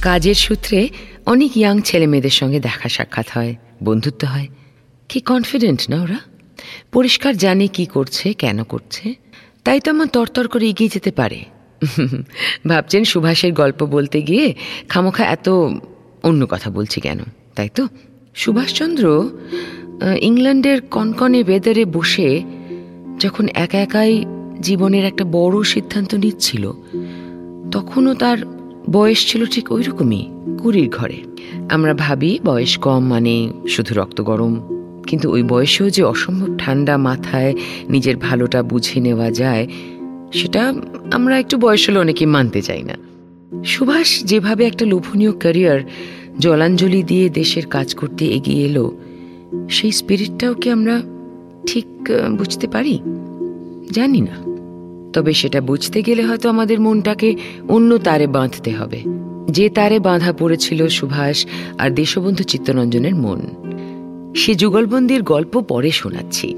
কাজের সূত্রে অনেক ইয়াং ছেলে মেয়েদের সঙ্গে দেখা সাক্ষাৎ হয়, বন্ধুত্ব হয়। কি কনফিডেন্ট না ওরা? পরিষ্কার জানে কি করছে, কেন করছে। তাই তো আমার তরতর করে এগিয়ে যেতে পারে। ভাবছেন সুভাষের গল্প বলতে গিয়ে খামোখা এত অন্য কথা বলছি কেন, তাই তো? সুভাষচন্দ্র ইংল্যান্ডের কনকনে বেদারে বসে যখন একা একাই জীবনের একটা বড় সিদ্ধান্ত নিচ্ছিল, তখনও তার বয়স ছিল ঠিক ওই রকমই কুড়ির ঘরে। আমরা ভাবি বয়স কম মানে শুধু রক্ত গরম, কিন্তু ওই বয়সেও যে অসম্ভব ঠান্ডা মাথায় নিজের ভালোটা বুঝে নেওয়া যায়, সেটা আমরা একটু বয়স হলে অনেকে মানতে চাই না। সুভাষ যেভাবে একটা লোভনীয় ক্যারিয়ার জলাঞ্জলি দিয়ে দেশের কাজ করতে এগিয়ে এলো। সেই স্পিরিটটাও কি আমরা ঠিক বুঝতে পারি? জানি না। তবে সেটা বুঝতে গেলে হয়তো আমাদের মনটাকে অন্য তারে বাঁধতে হবে। যে তারে বাঁধা পড়েছিল সুভাষ আর দেশবন্ধু চিত্তরঞ্জনের মন। সে যুগলবন্দির গল্প পরে শোনাচ্ছি।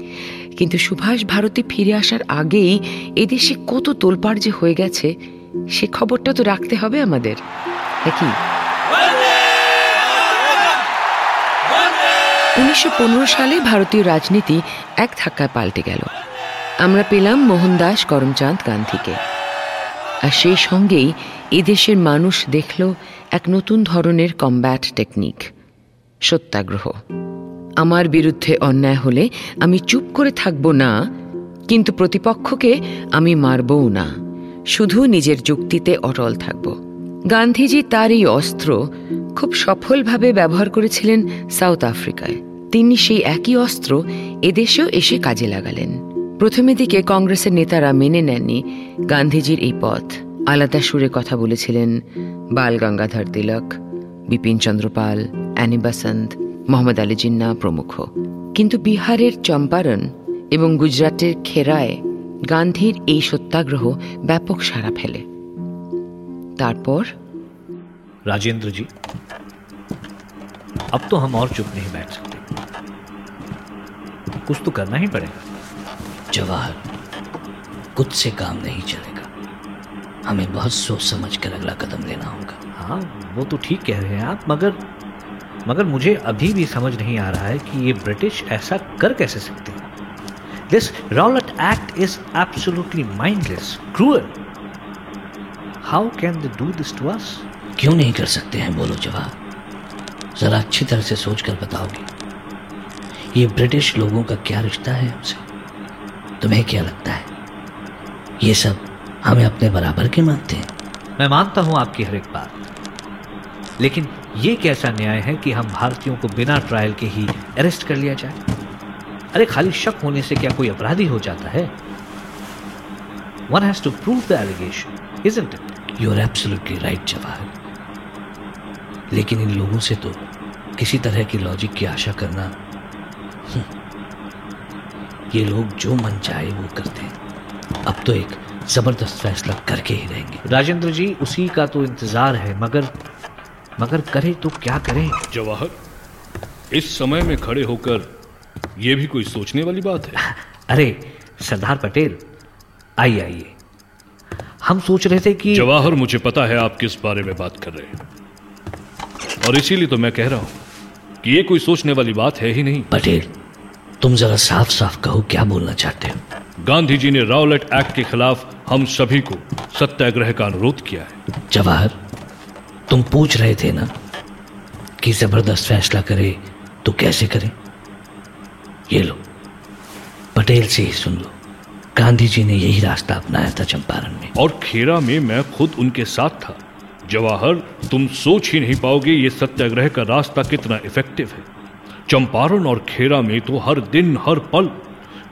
কিন্তু সুভাষ ভারতে ফিরে আসার আগেই এদেশে কত তোলপাড় যে হয়ে গেছে, সে খবরটা তো রাখতে হবে আমাদের। কি উনিশশো পনেরো সালে ভারতীয় রাজনীতি এক ধাক্কায় পাল্টে গেল। আমরা পেলাম মোহনদাস করমচাঁদ গান্ধীকে। আর সেই সঙ্গেই এদেশের মানুষ দেখল এক নতুন ধরনের কম্ব্যাট টেকনিক সত্যাগ্রহ। আমার বিরুদ্ধে অন্যায় হলে আমি চুপ করে থাকব না, কিন্তু প্রতিপক্ষকে আমি মারবও না। শুধু নিজের যুক্তিতে অটল থাকব। গান্ধীজি তার এই অস্ত্র খুব সফলভাবে ব্যবহার করেছিলেন সাউথ আফ্রিকায়। তিনি সেই একই অস্ত্র এদেশেও এসে কাজে লাগালেন প্রথমে দিকে কংগ্রেসের নেতারা মেনে নেননি গান্ধীজির এই পথ আলাদা সুরে কথা বলেছিলেন বাল গঙ্গাধর তিলক বিপিন চন্দ্রপাল অ্যানি বাসন্ত মোহাম্মদ আলী জিন্না প্রমুখ কিন্তু বিহারের চম্পারণ এবং গুজরাটের খেরায় গান্ধীর এই সত্যাগ্রহ ব্যাপক সাড়া ফেলে তারপর राजेंद्र जी अब तो हम और चुप नहीं बैठ सकते कुछ तो करना ही पड़ेगा। जवाहर कुछ से काम नहीं चलेगा। हमें बहुत सोच समझ कर अगला कदम लेना होगा। हाँ वो तो ठीक कह रहे हैं आप मगर मगर मुझे अभी भी समझ नहीं आ रहा है कि ये ब्रिटिश ऐसा कर कैसे सकते हैं। This Rowlatt Act is absolutely mindless cruel how can they do this to us क्यों नहीं कर सकते हैं बोलो जवाहर? जरा अच्छी तरह से सोच कर बताओगे। ये ब्रिटिश लोगों का क्या रिश्ता है हमसे? तुम्हें क्या लगता है? ये सब हमें अपने बराबर के मानते हैं? मैं मानता हूँ आपकी हर एक बात। लेकिन ये कैसा न्याय है कि हम भारतीयों को बिना ट्रायल के ही अरेस्ट कर लिया जाए? अरे खाली शक होने से क्या कोई अपराधी हो जाता है? One has to prove the allegation isn't it you are absolutely right Jawahar लेकिन इन लोगों से तो किसी तरह की लॉजिक की आशा करना ये लोग जो मन चाहे वो करते हैं। अब तो एक ज़बरदस्त फैसला करके ही रहेंगे। राजेंद्र जी उसी का तो इंतज़ार है मगर मगर करे तो क्या करें? जवाहर इस समय में खड़े होकर यह भी कोई सोचने वाली बात है? अरे सरदार पटेल आइए आइए। हम सोच रहे थे कि जवाहर मुझे पता है आप किस बारे में बात कर रहे हैं। और इसीलिए तो मैं कह रहा हूँ कि ये कोई सोचने वाली बात है ही नहीं। पटेल तुम जरा साफ़ साफ़ कहो क्या बोलना चाहते हो। गांधी जी ने रावलेट एक्ट के खिलाफ हम सभी को सत्याग्रह का अनुरोध किया है। जवाहर तुम पूछ रहे थे ना कि ज़बरदस्त फैसला करे तो कैसे करें? ये लो पटेल से ही सुन लो। गांधी जी ने यही रास्ता अपनाया था चंपारण में। और खेरा में मैं खुद उनके साथ था। जवाहर, तुम सोच ही नहीं पाओगे ये सत्याग्रह का रास्ता कितना इफ़ेक्टिव है। चंपारण और खेरा में तो हर दिन हर पल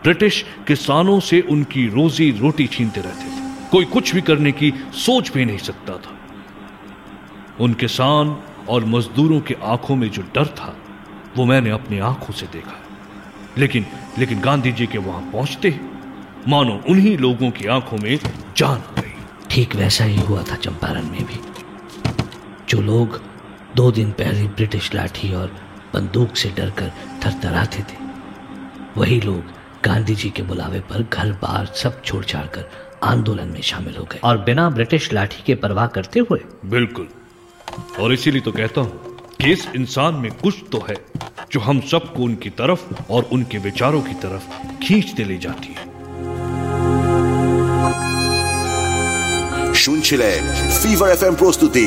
ब्रिटिश किसानों से उनकी रोजी रोटी छीनते रहते थे। कोई कुछ भी करने की सोच भी नहीं सकता था। उन किसान और मजदूरों की आँखों में जो डर था, वो मैंने अपनी आँखों से देखा। लेकिन लेकिन गांधी जी के वहाँ पहुँचते ही, मानो उन्हीं लोगों की आँखों में जान गई। ठीक वैसा ही हुआ था चंपारण में भी। जो लोग दो दिन पहले ब्रिटिश लाठी और बंदूक से डरकर थरथराते थे वही लोग गांधी जी के बुलावे पर घर बार सब छोड़ छाड़ कर आंदोलन में शामिल हो गए और बिना ब्रिटिश लाठी के परवाह करते हुए बिल्कुल और इसीलिए तो कहता हूं कि इस इंसान में कुछ तो है जो हम सबको उनकी तरफ और उनके विचारों की तरफ खींचते ले जाती है শুনছিলেন ফিভার এফ এম প্রস্তুতি